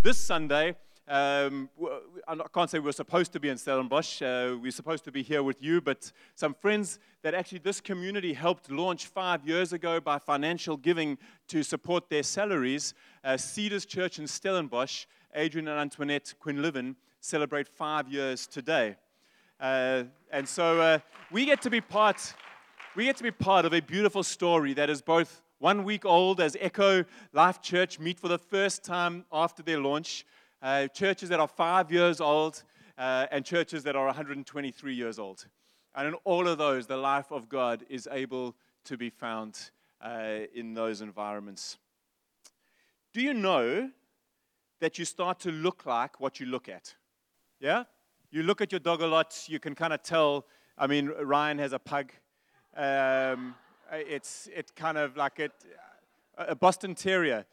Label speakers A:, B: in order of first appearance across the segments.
A: this Sunday, um, I can't say we are supposed to be in Stellenbosch. Uh, we're supposed to be here with you, but some friends that actually this community helped launch five years ago by financial giving to support their salaries. Uh, Cedars Church in Stellenbosch, Adrian and Antoinette Quinlivan celebrate five years today. Uh, and so uh, we get to be part. We get to be part of a beautiful story that is both one week old as Echo Life Church meet for the first time after their launch, uh, churches that are five years old, uh, and churches that are 123 years old. And in all of those, the life of God is able to be found uh, in those environments. Do you know that you start to look like what you look at? Yeah? You look at your dog a lot, you can kind of tell. I mean, Ryan has a pug. Um, it's it kind of like it, a Boston Terrier.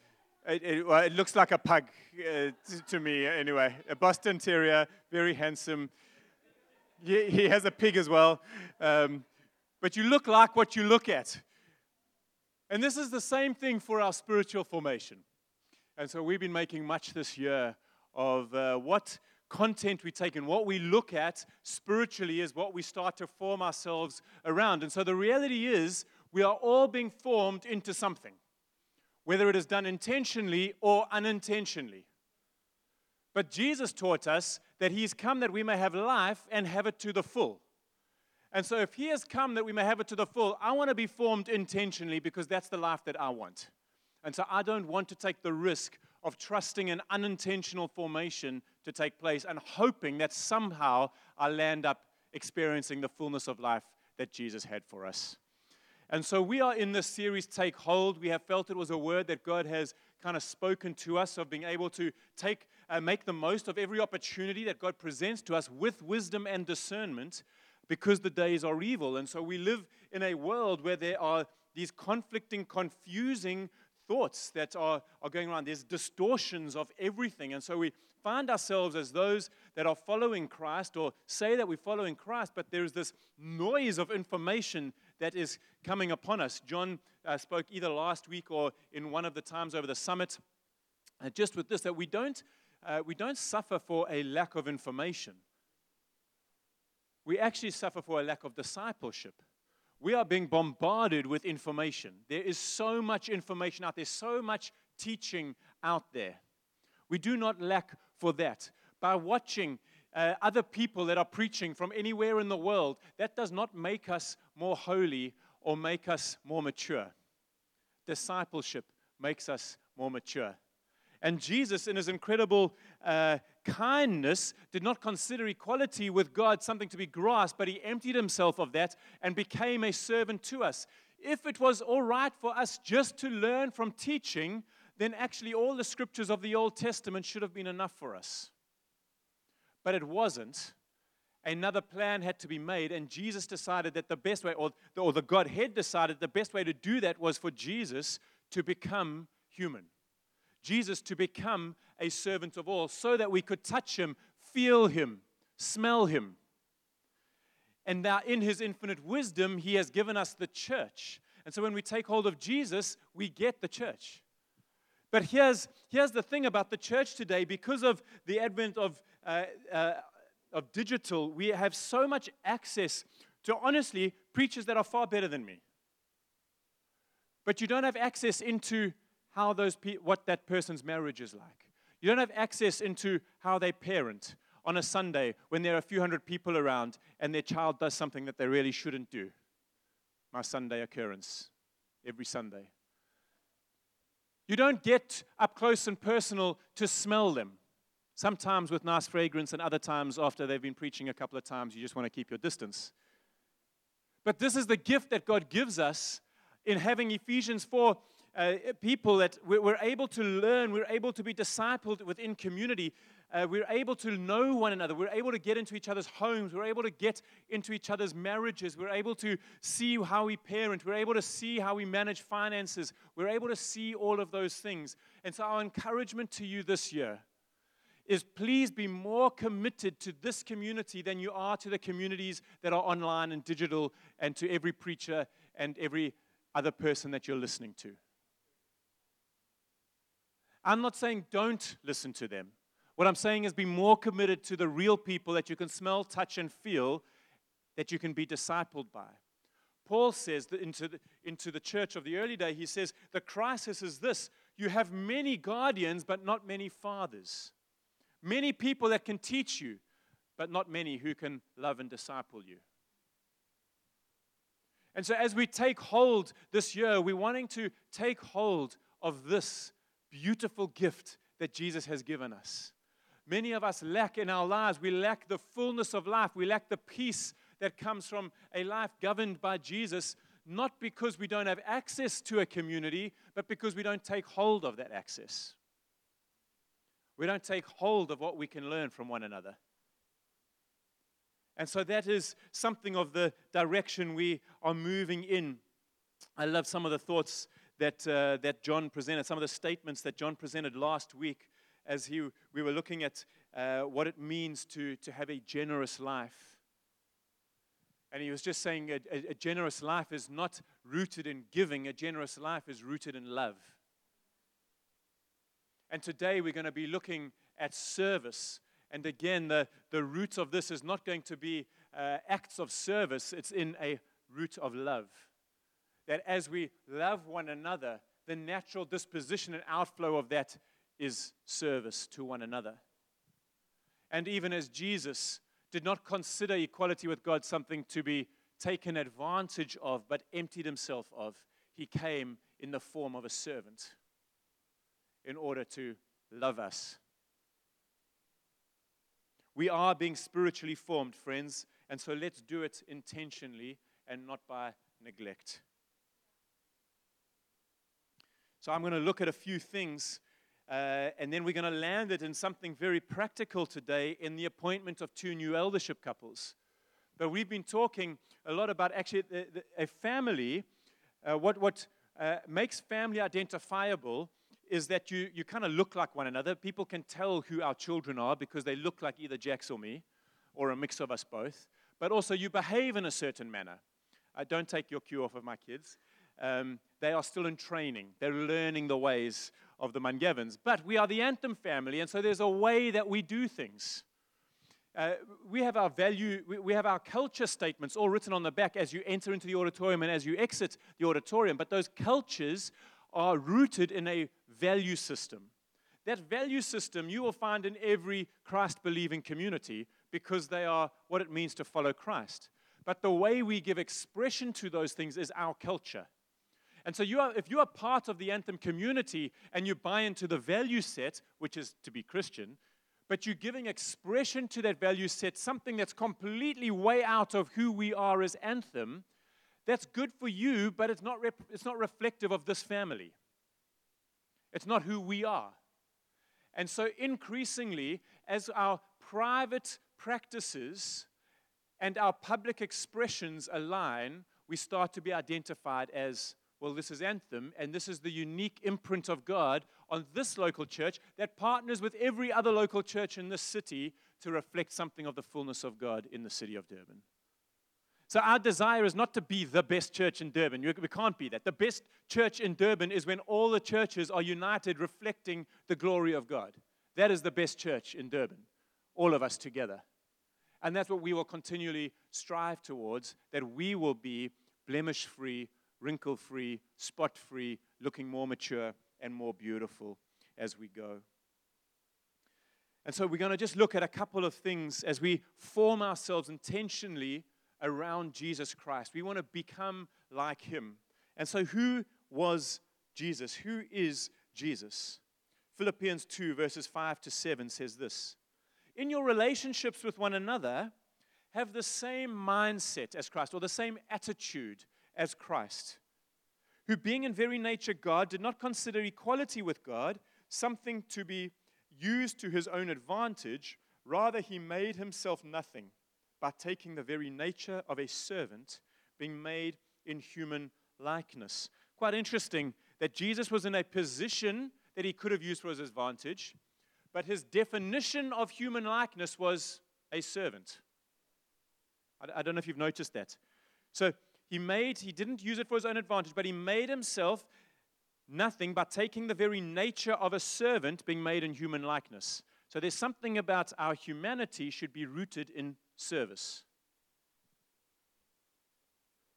A: It, it, well, it looks like a pug uh, to, to, me, anyway. A Boston Terrier, very handsome. He, he has a pig as well. Um, but you look like what you look at. And this is the same thing for our spiritual formation. And so we've been making much this year of uh, what content we take and what we look at spiritually is what we start to form ourselves around. And so the reality is, we are all being formed into something, whether it is done intentionally or unintentionally. But Jesus taught us that He He's come that we may have life and have it to the full. And so, if He has come that we may have it to the full, I want to be formed intentionally because that's the life that I want. And so, I don't want to take the risk of trusting an unintentional formation to take place and hoping that somehow I land up experiencing the fullness of life that Jesus had for us. And so we are in this series, Take Hold. We have felt it was a word that God has kind of spoken to us of being able to take, uh, make the most of every opportunity that God presents to us with wisdom and discernment because the days are evil. And so we live in a world where there are these conflicting, confusing thoughts that are, are going around. There's distortions of everything. And so we find ourselves as those that are following Christ or say that we're following Christ, but there's this noise of information that is coming upon us. John uh, spoke either last week or in one of the times over the summit, uh, just with this, that we don't, uh, we don't suffer for a lack of information. We actually suffer for a lack of discipleship. We are being bombarded with information. There is so much information out there, so much teaching out there. We do not lack for that. By watching uh, other people that are preaching from anywhere in the world, that does not make us more holy or make us more mature. Discipleship makes us more mature. And Jesus, in his incredible uh, kindness, did not consider equality with God something to be grasped, but he emptied himself of that and became a servant to us. If it was all right for us just to learn from teaching, then actually all the scriptures of the Old Testament should have been enough for us. But it wasn't. Another plan had to be made, and Jesus decided that the best way, or the, or the Godhead decided the best way to do that was for Jesus to become human. Jesus to become a servant of all so that we could touch him, feel him, smell him. And now, in his infinite wisdom, he has given us the church. And so, when we take hold of Jesus, we get the church. But here's, here's the thing about the church today because of the advent of, uh, uh, of digital, we have so much access to honestly preachers that are far better than me. But you don't have access into how those pe- what that person's marriage is like. You don't have access into how they parent on a Sunday when there are a few hundred people around and their child does something that they really shouldn't do. My Sunday occurrence every Sunday. You don't get up close and personal to smell them. Sometimes with nice fragrance, and other times after they've been preaching a couple of times, you just want to keep your distance. But this is the gift that God gives us in having Ephesians 4 uh, people that we're able to learn, we're able to be discipled within community, uh, we're able to know one another, we're able to get into each other's homes, we're able to get into each other's marriages, we're able to see how we parent, we're able to see how we manage finances, we're able to see all of those things. And so, our encouragement to you this year is please be more committed to this community than you are to the communities that are online and digital and to every preacher and every other person that you're listening to. I'm not saying don't listen to them. What I'm saying is be more committed to the real people that you can smell, touch, and feel that you can be discipled by. Paul says that into the, into the church of the early day, he says, the crisis is this you have many guardians, but not many fathers. Many people that can teach you, but not many who can love and disciple you. And so, as we take hold this year, we're wanting to take hold of this beautiful gift that Jesus has given us. Many of us lack in our lives, we lack the fullness of life, we lack the peace that comes from a life governed by Jesus, not because we don't have access to a community, but because we don't take hold of that access. We don't take hold of what we can learn from one another. And so that is something of the direction we are moving in. I love some of the thoughts that, uh, that John presented, some of the statements that John presented last week as he, we were looking at uh, what it means to, to have a generous life. And he was just saying a, a, a generous life is not rooted in giving, a generous life is rooted in love. And today we're going to be looking at service and again, the, the root of this is not going to be uh, acts of service, it's in a root of love. That as we love one another, the natural disposition and outflow of that is service to one another. And even as Jesus did not consider equality with God something to be taken advantage of, but emptied himself of, he came in the form of a servant in order to love us we are being spiritually formed, friends, and so let's do it intentionally and not by neglect. So, I'm going to look at a few things, uh, and then we're going to land it in something very practical today in the appointment of two new eldership couples. But we've been talking a lot about actually the, the, a family, uh, what, what uh, makes family identifiable is that you, you kind of look like one another. People can tell who our children are because they look like either Jax or me, or a mix of us both. But also, you behave in a certain manner. I don't take your cue off of my kids. Um, they are still in training, they're learning the ways of the Mun-Gavins. But we are the Anthem family, and so there's a way that we do things. Uh, we have our value, we, we have our culture statements all written on the back as you enter into the auditorium and as you exit the auditorium. But those cultures are rooted in a value system. That value system you will find in every Christ believing community because they are what it means to follow Christ. But the way we give expression to those things is our culture. And so, you are, if you are part of the Anthem community and you buy into the value set, which is to be Christian, but you're giving expression to that value set, something that's completely way out of who we are as Anthem, that's good for you, but it's not, rep- it's not reflective of this family. It's not who we are. And so, increasingly, as our private practices and our public expressions align, we start to be identified as well, this is Anthem, and this is the unique imprint of God on this local church that partners with every other local church in this city to reflect something of the fullness of God in the city of Durban. So, our desire is not to be the best church in Durban. We can't be that. The best church in Durban is when all the churches are united, reflecting the glory of God. That is the best church in Durban, all of us together. And that's what we will continually strive towards that we will be blemish free, wrinkle free, spot free, looking more mature and more beautiful as we go. And so, we're going to just look at a couple of things as we form ourselves intentionally around Jesus Christ. We want to become like him. And so, who was Jesus? Who is Jesus? Philippians 2, verses 5 to 7 says this In your relationships with one another, have the same mindset as Christ, or the same attitude as Christ, who, being in very nature God, did not consider equality with God something to be used to his own advantage. Rather, he made himself nothing by taking the very nature of a servant, being made in human likeness. Quite interesting that Jesus was in a position that he could have used for his advantage, but his definition of human likeness was a servant. I, don't know if you've noticed that. So he made, he didn't use it for his own advantage, but he made himself nothing but taking the very nature of a servant being made in human likeness. So there's something about our humanity should be rooted in service.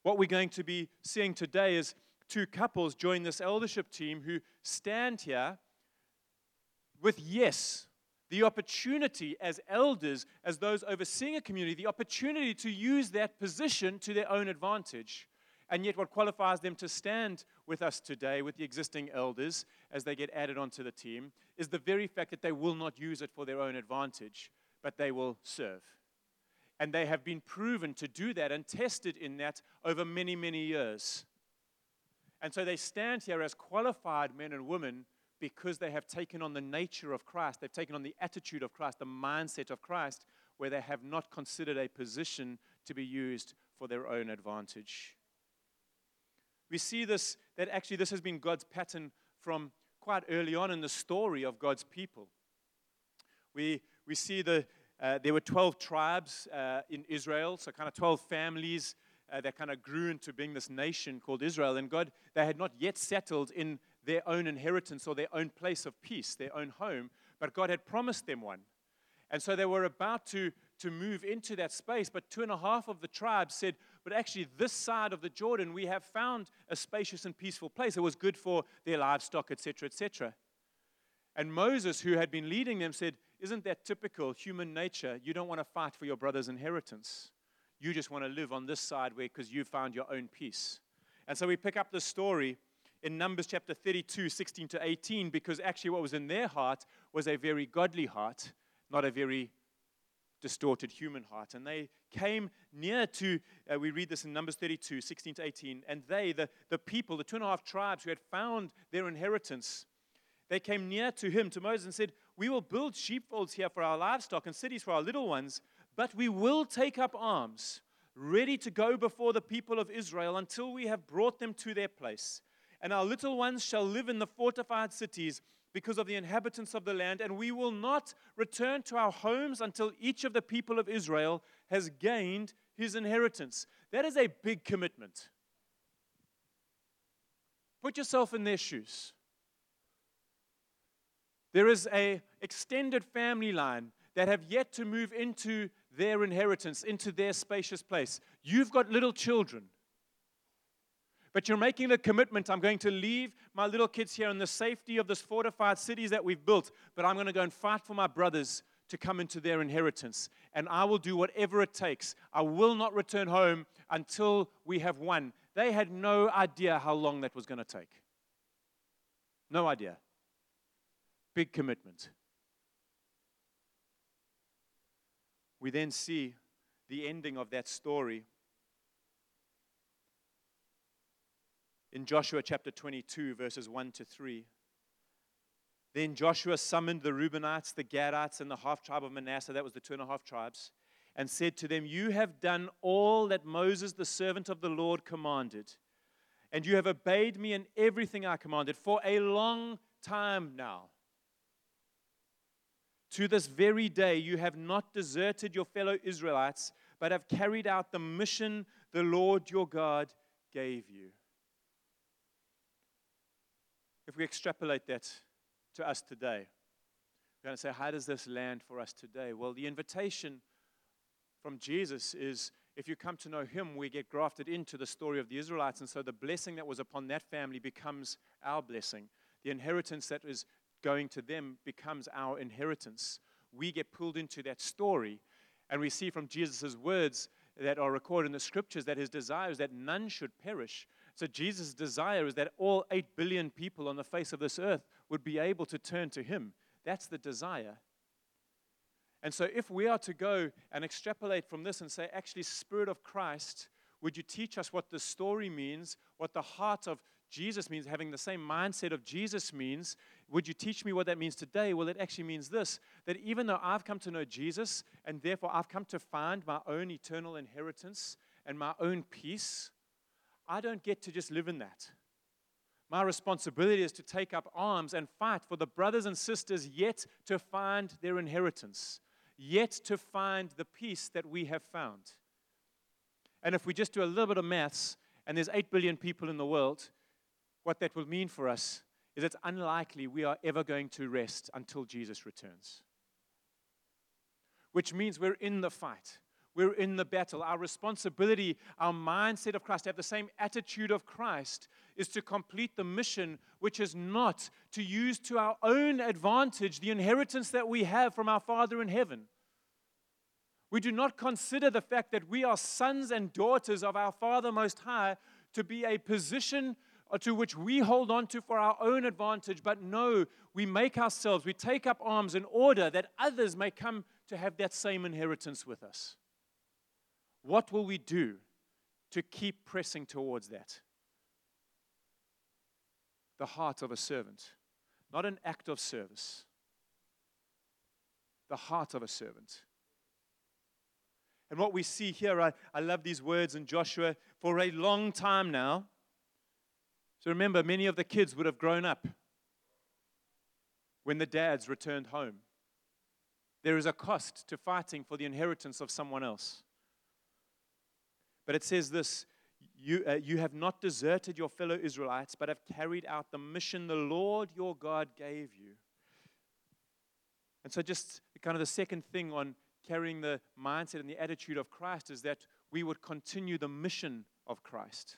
A: What we're going to be seeing today is two couples join this eldership team who stand here with yes, the opportunity as elders, as those overseeing a community, the opportunity to use that position to their own advantage. And yet, what qualifies them to stand with us today, with the existing elders, as they get added onto the team, is the very fact that they will not use it for their own advantage, but they will serve. And they have been proven to do that and tested in that over many, many years. And so they stand here as qualified men and women because they have taken on the nature of Christ. They've taken on the attitude of Christ, the mindset of Christ, where they have not considered a position to be used for their own advantage. We see this, that actually this has been God's pattern from quite early on in the story of God's people. We, we see the, uh, there were 12 tribes uh, in Israel, so kind of 12 families uh, that kind of grew into being this nation called Israel. And God, they had not yet settled in their own inheritance or their own place of peace, their own home, but God had promised them one. And so they were about to, to move into that space, but two and a half of the tribes said, But actually, this side of the Jordan, we have found a spacious and peaceful place. It was good for their livestock, etc., etc. And Moses, who had been leading them, said, Isn't that typical human nature? You don't want to fight for your brother's inheritance. You just want to live on this side where because you found your own peace. And so we pick up the story in Numbers chapter 32, 16 to 18, because actually what was in their heart was a very godly heart, not a very distorted human heart. And they came near to, uh, we read this in Numbers 32, 16 to 18, and they, the, the people, the two and a half tribes who had found their inheritance, they came near to him, to Moses, and said, We will build sheepfolds here for our livestock and cities for our little ones, but we will take up arms, ready to go before the people of Israel until we have brought them to their place. And our little ones shall live in the fortified cities because of the inhabitants of the land, and we will not return to our homes until each of the people of Israel has gained his inheritance. That is a big commitment. Put yourself in their shoes. There is a extended family line that have yet to move into their inheritance, into their spacious place. You've got little children. But you're making the commitment I'm going to leave my little kids here in the safety of this fortified cities that we've built, but I'm going to go and fight for my brothers to come into their inheritance. And I will do whatever it takes. I will not return home until we have won. They had no idea how long that was going to take. No idea. Big commitment. we then see the ending of that story in Joshua chapter 22, verses 1 to 3. Then Joshua summoned the Reubenites, the Gadites, and the half tribe of Manasseh, that was the two and a half tribes, and said to them, You have done all that Moses, the servant of the Lord, commanded, and you have obeyed me in everything I commanded for a long time now. To this very day, you have not deserted your fellow Israelites, but have carried out the mission the Lord your God gave you. If we extrapolate that to us today, we're going to say, how does this land for us today? Well, the invitation from Jesus is if you come to know Him, we get grafted into the story of the Israelites. And so the blessing that was upon that family becomes our blessing. The inheritance that is going to them becomes our inheritance. We get pulled into that story, and we see from Jesus' words that are recorded in the scriptures that his desire is that none should perish. So Jesus' desire is that all 8 billion people on the face of this earth would be able to turn to him. That's the desire. And so if we are to go and extrapolate from this and say, actually, Spirit of Christ, would you teach us what the story means, what the heart of Jesus means, having the same mindset of Jesus means. Would you teach me what that means today? Well, it actually means this that even though I've come to know Jesus and therefore I've come to find my own eternal inheritance and my own peace, I don't get to just live in that. My responsibility is to take up arms and fight for the brothers and sisters yet to find their inheritance, yet to find the peace that we have found. And if we just do a little bit of maths, and there's 8 billion people in the world, what that will mean for us is it's unlikely we are ever going to rest until Jesus returns. Which means we're in the fight. We're in the battle. Our responsibility, our mindset of Christ, to have the same attitude of Christ, is to complete the mission, which is not to use to our own advantage the inheritance that we have from our Father in heaven. We do not consider the fact that we are sons and daughters of our Father Most High to be a position to which we hold on to for our own advantage, but no, we make ourselves, we take up arms in order that others may come to have that same inheritance with us. What will we do to keep pressing towards that? The heart of a servant, not an act of service. The heart of a servant. And what we see here, I, I love these words in Joshua for a long time now. So remember, many of the kids would have grown up when the dads returned home. There is a cost to fighting for the inheritance of someone else. But it says this you, uh, you have not deserted your fellow Israelites, but have carried out the mission the Lord your God gave you. And so, just kind of the second thing on carrying the mindset and the attitude of Christ is that we would continue the mission of Christ.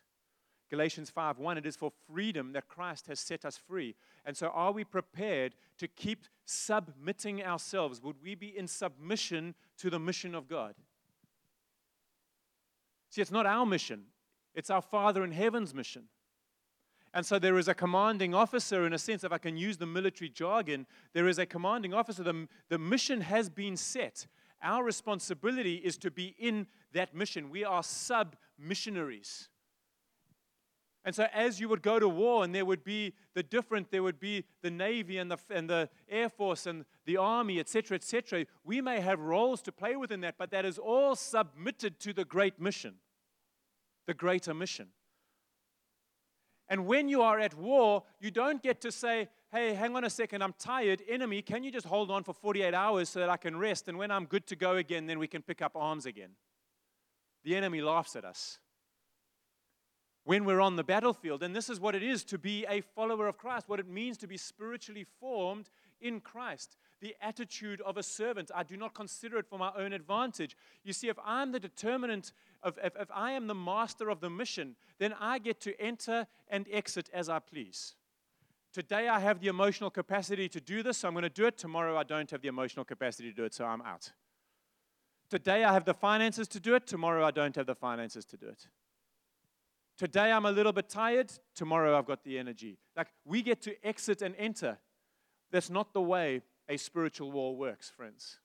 A: Galatians 5 1, it is for freedom that Christ has set us free. And so, are we prepared to keep submitting ourselves? Would we be in submission to the mission of God? See, it's not our mission, it's our Father in heaven's mission. And so there is a commanding officer, in a sense, if I can use the military jargon, there is a commanding officer. The, the mission has been set. Our responsibility is to be in that mission. We are sub missionaries. And so, as you would go to war, and there would be the different, there would be the Navy and the, and the Air Force and the Army, etc., etc., we may have roles to play within that, but that is all submitted to the great mission, the greater mission. And when you are at war, you don't get to say, hey, hang on a second, I'm tired. Enemy, can you just hold on for 48 hours so that I can rest? And when I'm good to go again, then we can pick up arms again. The enemy laughs at us when we're on the battlefield. And this is what it is to be a follower of Christ, what it means to be spiritually formed in Christ. The attitude of a servant. I do not consider it for my own advantage. You see, if I'm the determinant of, if, if I am the master of the mission, then I get to enter and exit as I please. Today I have the emotional capacity to do this, so I'm going to do it. Tomorrow I don't have the emotional capacity to do it, so I'm out. Today I have the finances to do it. Tomorrow I don't have the finances to do it. Today I'm a little bit tired, tomorrow I've got the energy. Like we get to exit and enter. That's not the way a spiritual war works, friends.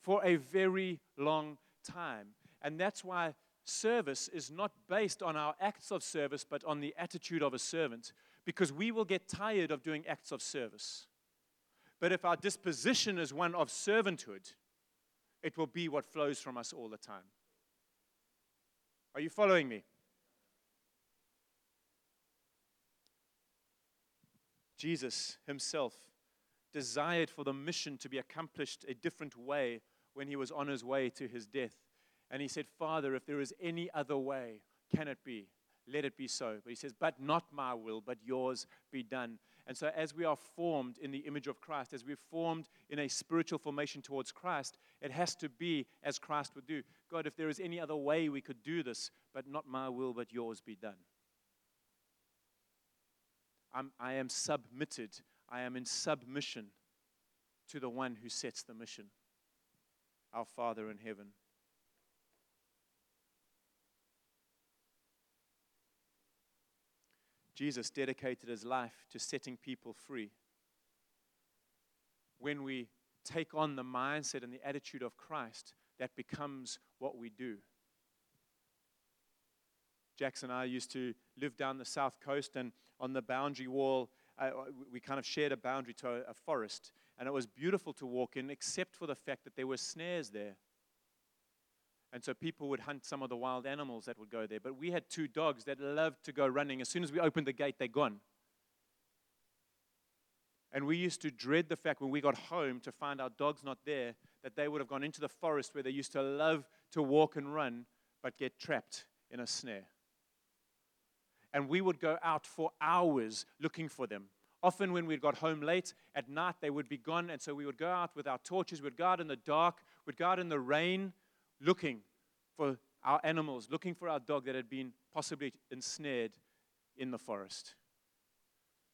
A: For a very long time. And that's why service is not based on our acts of service, but on the attitude of a servant, because we will get tired of doing acts of service. But if our disposition is one of servanthood, it will be what flows from us all the time. Are you following me? Jesus himself desired for the mission to be accomplished a different way when he was on his way to his death. And he said, Father, if there is any other way, can it be? Let it be so. But he says, But not my will, but yours be done. And so, as we are formed in the image of Christ, as we're formed in a spiritual formation towards Christ, it has to be as Christ would do. God, if there is any other way we could do this, but not my will, but yours be done. I'm, I am submitted, I am in submission to the one who sets the mission, our Father in heaven. Jesus dedicated his life to setting people free. When we take on the mindset and the attitude of Christ, that becomes what we do. Jackson and I used to live down the south coast, and on the boundary wall, uh, we kind of shared a boundary to a, a forest. And it was beautiful to walk in, except for the fact that there were snares there. And so people would hunt some of the wild animals that would go there. But we had two dogs that loved to go running. As soon as we opened the gate, they're gone. And we used to dread the fact when we got home to find our dogs not there, that they would have gone into the forest where they used to love to walk and run, but get trapped in a snare. And we would go out for hours looking for them. Often, when we'd got home late at night, they would be gone, and so we would go out with our torches, we'd go out in the dark, we'd go out in the rain looking for our animals, looking for our dog that had been possibly ensnared in the forest.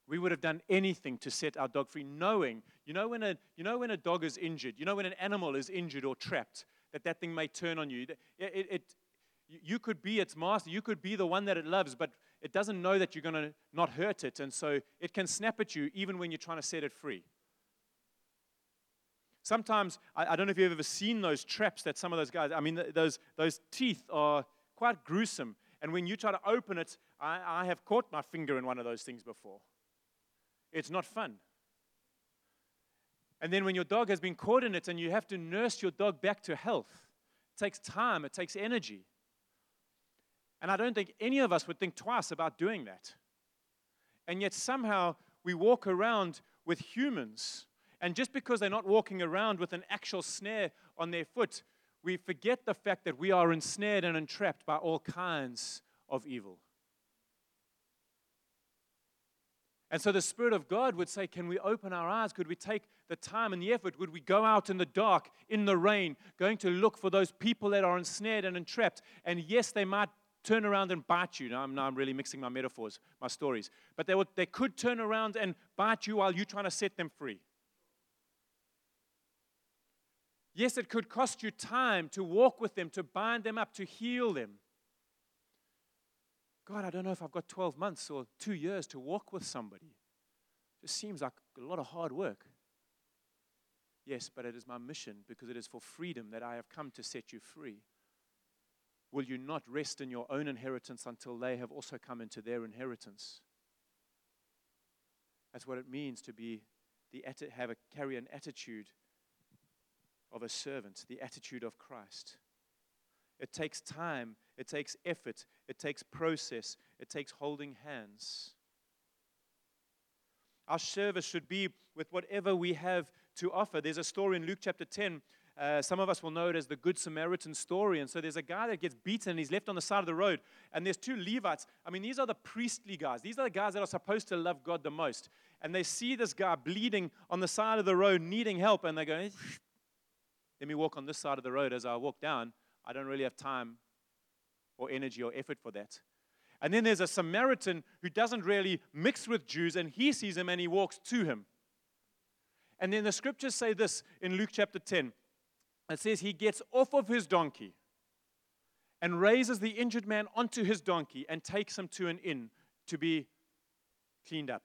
A: We would have done anything to set our dog free, knowing, you know, when a, you know, when a dog is injured, you know, when an animal is injured or trapped, that that thing may turn on you. It, it, it, you could be its master, you could be the one that it loves, but it doesn't know that you're going to not hurt it, and so it can snap at you even when you're trying to set it free. Sometimes, I, I don't know if you've ever seen those traps that some of those guys, I mean, those, those teeth are quite gruesome. And when you try to open it, I, I have caught my finger in one of those things before. It's not fun. And then when your dog has been caught in it and you have to nurse your dog back to health, it takes time, it takes energy. And I don't think any of us would think twice about doing that. And yet somehow we walk around with humans, and just because they're not walking around with an actual snare on their foot, we forget the fact that we are ensnared and entrapped by all kinds of evil. And so the Spirit of God would say, Can we open our eyes? Could we take the time and the effort? Would we go out in the dark, in the rain, going to look for those people that are ensnared and entrapped? And yes, they might turn around and bite you. Now I'm, now I'm really mixing my metaphors, my stories. But they, would, they could turn around and bite you while you're trying to set them free. Yes, it could cost you time to walk with them, to bind them up, to heal them. God, I don't know if I've got 12 months or two years to walk with somebody. It just seems like a lot of hard work. Yes, but it is my mission because it is for freedom that I have come to set you free. Will you not rest in your own inheritance until they have also come into their inheritance? That's what it means to be the have a carry an attitude of a servant, the attitude of Christ. It takes time, it takes effort, it takes process, it takes holding hands. Our service should be with whatever we have to offer. There's a story in Luke chapter 10. Uh, some of us will know it as the Good Samaritan story. And so there's a guy that gets beaten and he's left on the side of the road. And there's two Levites. I mean, these are the priestly guys. These are the guys that are supposed to love God the most. And they see this guy bleeding on the side of the road, needing help. And they go, let me walk on this side of the road as I walk down. I don't really have time or energy or effort for that. And then there's a Samaritan who doesn't really mix with Jews, and he sees him and he walks to him. And then the scriptures say this in Luke chapter 10 it says, He gets off of his donkey and raises the injured man onto his donkey and takes him to an inn to be cleaned up.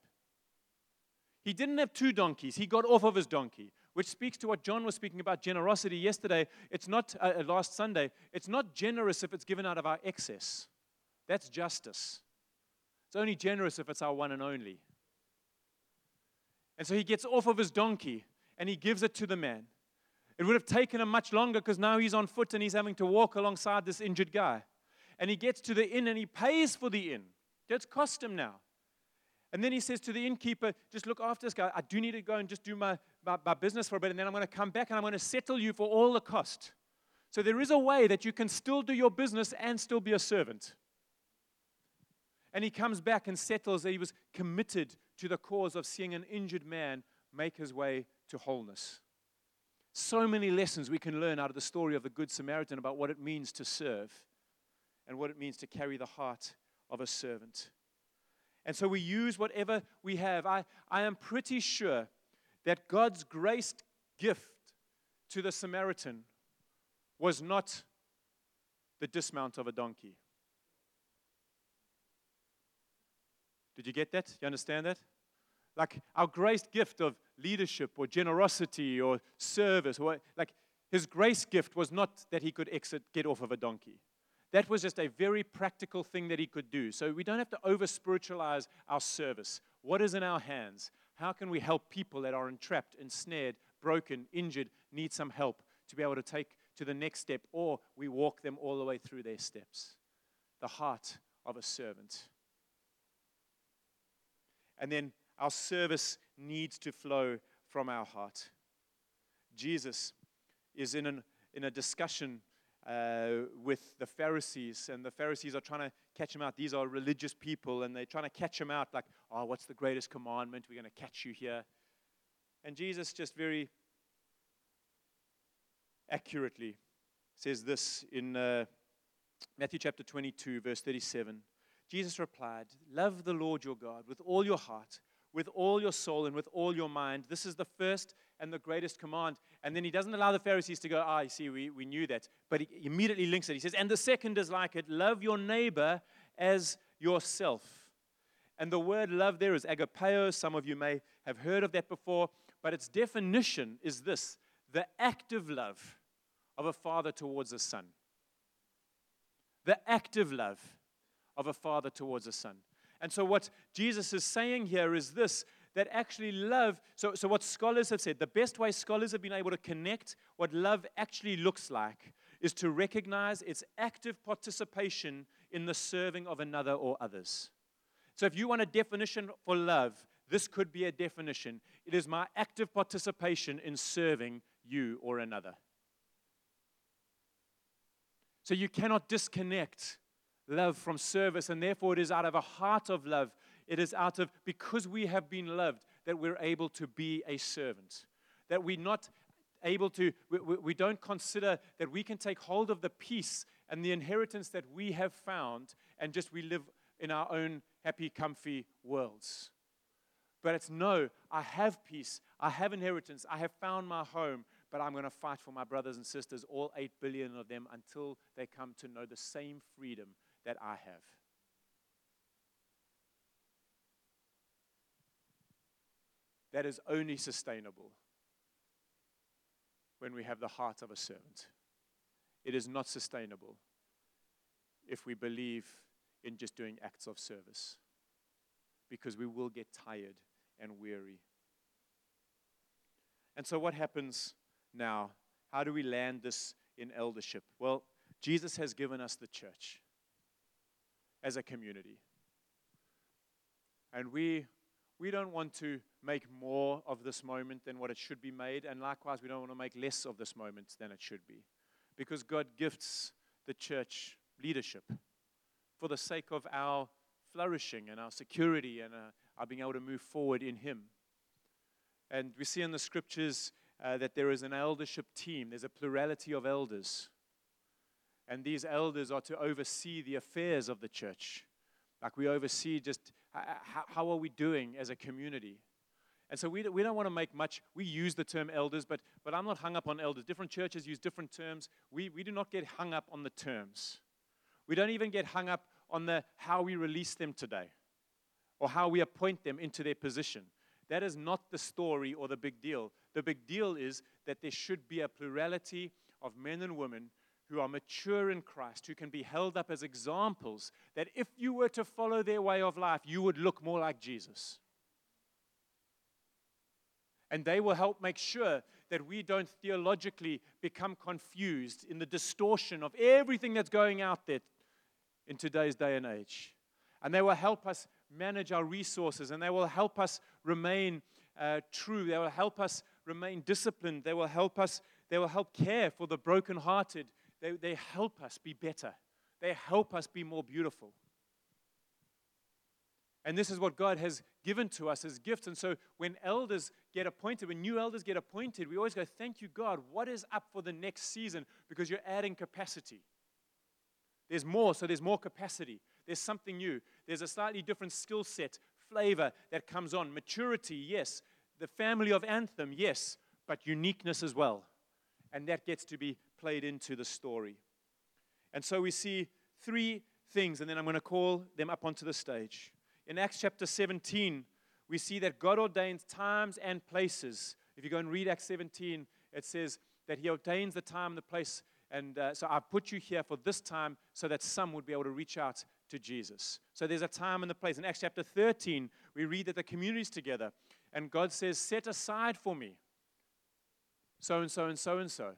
A: He didn't have two donkeys, he got off of his donkey which speaks to what John was speaking about generosity yesterday. It's not, uh, uh, last Sunday, it's not generous if it's given out of our excess. That's justice. It's only generous if it's our one and only. And so he gets off of his donkey and he gives it to the man. It would have taken him much longer because now he's on foot and he's having to walk alongside this injured guy. And he gets to the inn and he pays for the inn. That's cost him now. And then he says to the innkeeper, just look after this guy. I do need to go and just do my, my, my business for a bit, and then I'm going to come back and I'm going to settle you for all the cost. So there is a way that you can still do your business and still be a servant. And he comes back and settles that he was committed to the cause of seeing an injured man make his way to wholeness. So many lessons we can learn out of the story of the Good Samaritan about what it means to serve and what it means to carry the heart of a servant. And so we use whatever we have. I, I am pretty sure that God's grace gift to the Samaritan was not the dismount of a donkey. Did you get that? You understand that? Like our grace gift of leadership or generosity or service, or like his grace gift was not that he could exit, get off of a donkey. That was just a very practical thing that he could do. So we don't have to over spiritualize our service. What is in our hands? How can we help people that are entrapped, ensnared, broken, injured, need some help to be able to take to the next step, or we walk them all the way through their steps? The heart of a servant. And then our service needs to flow from our heart. Jesus is in, an, in a discussion uh, with the Pharisees, and the Pharisees are trying to catch him out. These are religious people, and they're trying to catch him out, like, oh, what's the greatest commandment? We're going to catch you here. And Jesus just very accurately says this in uh, Matthew chapter 22, verse 37. Jesus replied, Love the Lord your God with all your heart, with all your soul, and with all your mind. This is the first and the greatest command. And then he doesn't allow the Pharisees to go, Ah, you see, we, we knew that. But he immediately links it. He says, And the second is like it love your neighbor as yourself. And the word love there is agapeo. Some of you may have heard of that before. But its definition is this the active love of a father towards a son. The active love of a father towards a son. And so, what Jesus is saying here is this that actually love, so, so what scholars have said, the best way scholars have been able to connect what love actually looks like is to recognize its active participation in the serving of another or others. So, if you want a definition for love, this could be a definition. It is my active participation in serving you or another. So you cannot disconnect love from service, and therefore it is out of a heart of love. It is out of, because we have been loved, that we're able to be a servant. That we're not able to, we, we, don't consider that we can take hold of the peace and the inheritance that we have found and just we live in our own happy, comfy worlds. But it's no, I have peace, I have inheritance, I have found my home, but I'm going to fight for my brothers and sisters, all 8 billion of them, until they come to know the same freedom that I have. That is only sustainable when we have the heart of a servant. It is not sustainable if we believe in just doing acts of service because we will get tired and weary. And so, what happens now? How do we land this in eldership? Well, Jesus has given us the church as a community. And we, we don't want to make more of this moment than what it should be made. And likewise, we don't want to make less of this moment than it should be. Because God gifts the church leadership for the sake of our flourishing and our security and uh, our being able to move forward in Him. And we see in the scriptures uh, that there is an eldership team, there's a plurality of elders. And these elders are to oversee the affairs of the church. Like we oversee just how, are we doing as a community? And so we, we don't want to make much, we use the term elders, but, but I'm not hung up on elders. Different churches use different terms. We, we do not get hung up on the terms. We don't even get hung up on the how we release them today or how we appoint them into their position. That is not the story or the big deal. The big deal is that there should be a plurality of men and women who are mature in Christ, who can be held up as examples that if you were to follow their way of life, you would look more like Jesus. And they will help make sure that we don't theologically become confused in the distortion of everything that's going out there in today's day and age. And they will help us manage our resources and they will help us remain uh, true. They will help us remain disciplined. They will help us, they will help care for the brokenhearted. They, they help us be better. They help us be more beautiful. And this is what God has given to us as gifts. And so when elders get appointed, when new elders get appointed, we always go, Thank you, God. What is up for the next season? Because you're adding capacity. There's more, so there's more capacity. There's something new. There's a slightly different skill set, flavor that comes on. Maturity, yes. The family of Anthem, yes. But uniqueness as well. And that gets to be played into the story. And so we see three things, and then I'm going to call them up onto the stage. In Acts chapter 17, we see that God ordains times and places. If you go and read Acts 17, it says that He ordains the time and the place and uh, so I've put you here for this time so that some would be able to reach out to Jesus. So there's a time and a place. In Acts chapter 13, we read that the community's together, and God says, Set aside for me so and so and so and so.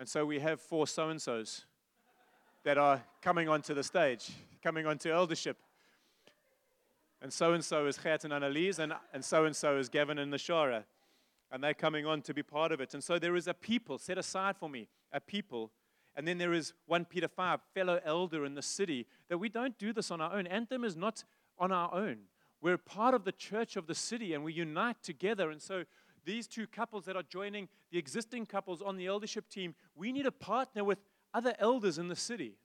A: And so we have four so and so's that are coming onto the stage, coming onto eldership. And so and so is Gert and Annelies, and so and so is Gavin and Nashara. and they're coming on to be part of it. And so there is a people set aside for me, a people. And then there is 1 Peter 5, fellow elder in the city, that we don't do this on our own. Anthem is not on our own. We're part of the church of the city and we unite together. And so these two couples that are joining the existing couples on the eldership team, we need to partner with other elders in the city.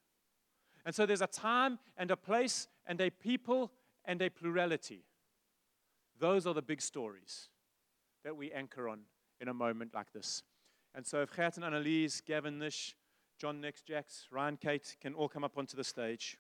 A: And so there's a time and a place and a people and a plurality. Those are the big stories that we anchor on in a moment like this. And so if Gert and Annelies, Gavin Nish, John Nix, Jax, Ryan Kate can all come up onto the stage.